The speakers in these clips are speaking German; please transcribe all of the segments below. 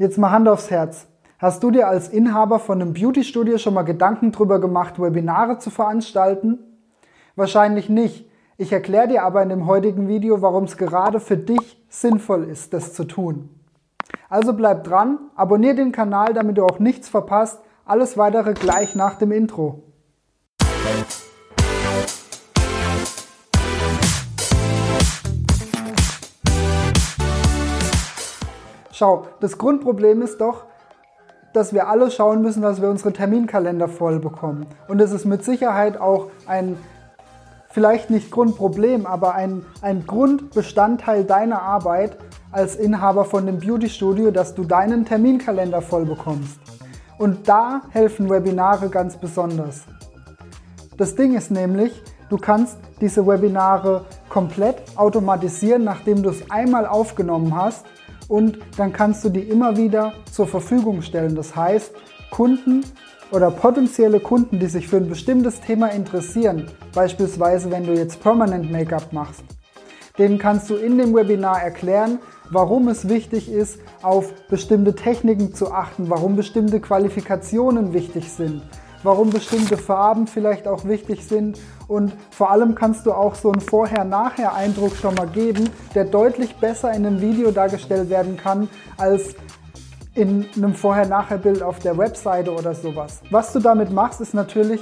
Jetzt mal Hand aufs Herz. Hast du dir als Inhaber von einem Beauty-Studio schon mal Gedanken drüber gemacht, Webinare zu veranstalten? Wahrscheinlich nicht. Ich erkläre dir aber in dem heutigen Video, warum es gerade für dich sinnvoll ist, das zu tun. Also bleib dran, abonniere den Kanal, damit du auch nichts verpasst. Alles weitere gleich nach dem Intro. Schau, das Grundproblem ist doch, dass wir alle schauen müssen, dass wir unsere Terminkalender voll bekommen. Und es ist mit Sicherheit auch ein, vielleicht nicht Grundproblem, aber ein, ein Grundbestandteil deiner Arbeit als Inhaber von dem Beauty Studio, dass du deinen Terminkalender voll bekommst. Und da helfen Webinare ganz besonders. Das Ding ist nämlich, du kannst diese Webinare komplett automatisieren, nachdem du es einmal aufgenommen hast und dann kannst du die immer wieder zur Verfügung stellen. Das heißt, Kunden oder potenzielle Kunden, die sich für ein bestimmtes Thema interessieren, beispielsweise wenn du jetzt Permanent Make-up machst, denen kannst du in dem Webinar erklären, warum es wichtig ist, auf bestimmte Techniken zu achten, warum bestimmte Qualifikationen wichtig sind, warum bestimmte Farben vielleicht auch wichtig sind und vor allem kannst du auch so einen Vorher-Nachher-Eindruck schon mal geben, der deutlich besser in einem Video dargestellt werden kann als in einem Vorher-Nachher-Bild auf der Webseite oder sowas. Was du damit machst, ist natürlich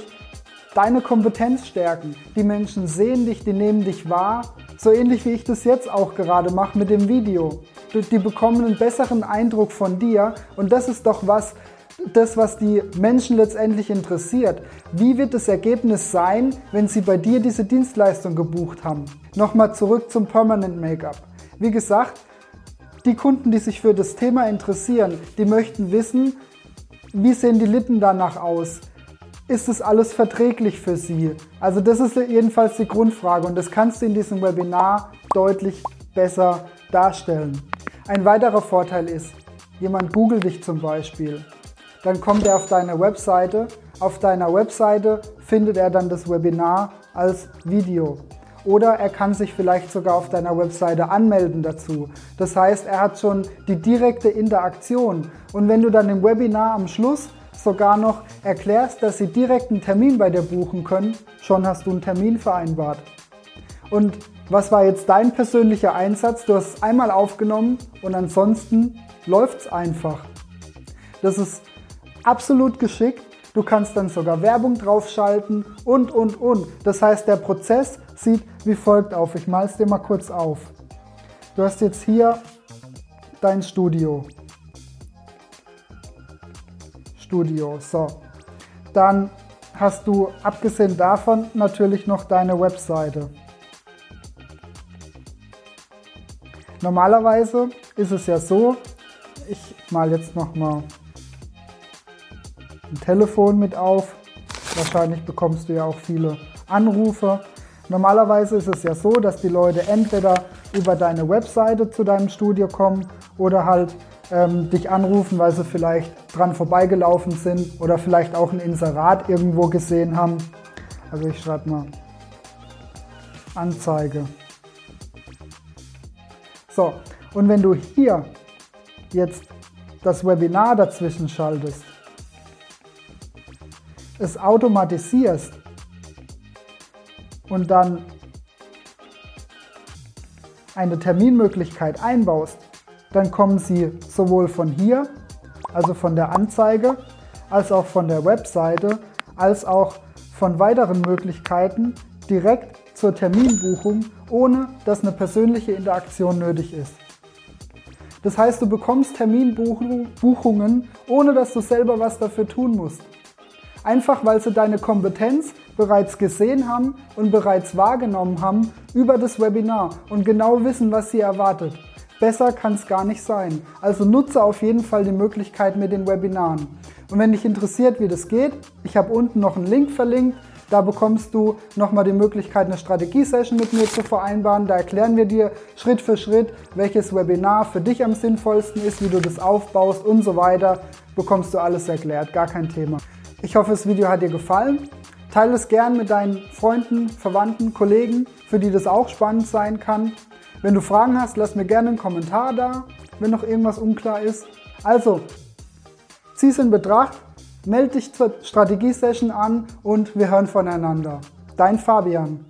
deine Kompetenz stärken. Die Menschen sehen dich, die nehmen dich wahr, so ähnlich wie ich das jetzt auch gerade mache mit dem Video. Die bekommen einen besseren Eindruck von dir und das ist doch was, das, was die Menschen letztendlich interessiert. Wie wird das Ergebnis sein, wenn sie bei dir diese Dienstleistung gebucht haben? Nochmal zurück zum Permanent Make-up. Wie gesagt, die Kunden, die sich für das Thema interessieren, die möchten wissen, wie sehen die Lippen danach aus? Ist es alles verträglich für sie? Also das ist jedenfalls die Grundfrage und das kannst du in diesem Webinar deutlich besser darstellen. Ein weiterer Vorteil ist, jemand googelt dich zum Beispiel dann kommt er auf deine Webseite. Auf deiner Webseite findet er dann das Webinar als Video. Oder er kann sich vielleicht sogar auf deiner Webseite anmelden dazu. Das heißt, er hat schon die direkte Interaktion. Und wenn du dann im Webinar am Schluss sogar noch erklärst, dass sie direkt einen Termin bei dir buchen können, schon hast du einen Termin vereinbart. Und was war jetzt dein persönlicher Einsatz? Du hast es einmal aufgenommen und ansonsten läuft es einfach. Das ist absolut geschickt. Du kannst dann sogar Werbung draufschalten und, und, und. Das heißt, der Prozess sieht wie folgt auf. Ich mal es dir mal kurz auf. Du hast jetzt hier dein Studio. Studio, so. Dann hast du abgesehen davon natürlich noch deine Webseite. Normalerweise ist es ja so, ich mal jetzt noch mal ein Telefon mit auf. Wahrscheinlich bekommst du ja auch viele Anrufe. Normalerweise ist es ja so, dass die Leute entweder über deine Webseite zu deinem Studio kommen oder halt ähm, dich anrufen, weil sie vielleicht dran vorbeigelaufen sind oder vielleicht auch ein Inserat irgendwo gesehen haben. Also ich schreibe mal Anzeige. So, und wenn du hier jetzt das Webinar dazwischen schaltest, es automatisierst und dann eine Terminmöglichkeit einbaust, dann kommen sie sowohl von hier, also von der Anzeige, als auch von der Webseite, als auch von weiteren Möglichkeiten direkt zur Terminbuchung, ohne dass eine persönliche Interaktion nötig ist. Das heißt, du bekommst Terminbuchungen, ohne dass du selber was dafür tun musst. Einfach weil sie deine Kompetenz bereits gesehen haben und bereits wahrgenommen haben über das Webinar und genau wissen, was sie erwartet. Besser kann es gar nicht sein. Also nutze auf jeden Fall die Möglichkeit mit den Webinaren. Und wenn dich interessiert, wie das geht, ich habe unten noch einen Link verlinkt. Da bekommst du nochmal die Möglichkeit, eine Strategie-Session mit mir zu vereinbaren. Da erklären wir dir Schritt für Schritt, welches Webinar für dich am sinnvollsten ist, wie du das aufbaust und so weiter. Bekommst du alles erklärt, gar kein Thema. Ich hoffe, das Video hat dir gefallen. Teile es gern mit deinen Freunden, Verwandten, Kollegen, für die das auch spannend sein kann. Wenn du Fragen hast, lass mir gerne einen Kommentar da, wenn noch irgendwas unklar ist. Also, zieh es in Betracht, melde dich zur Strategiesession an und wir hören voneinander. Dein Fabian.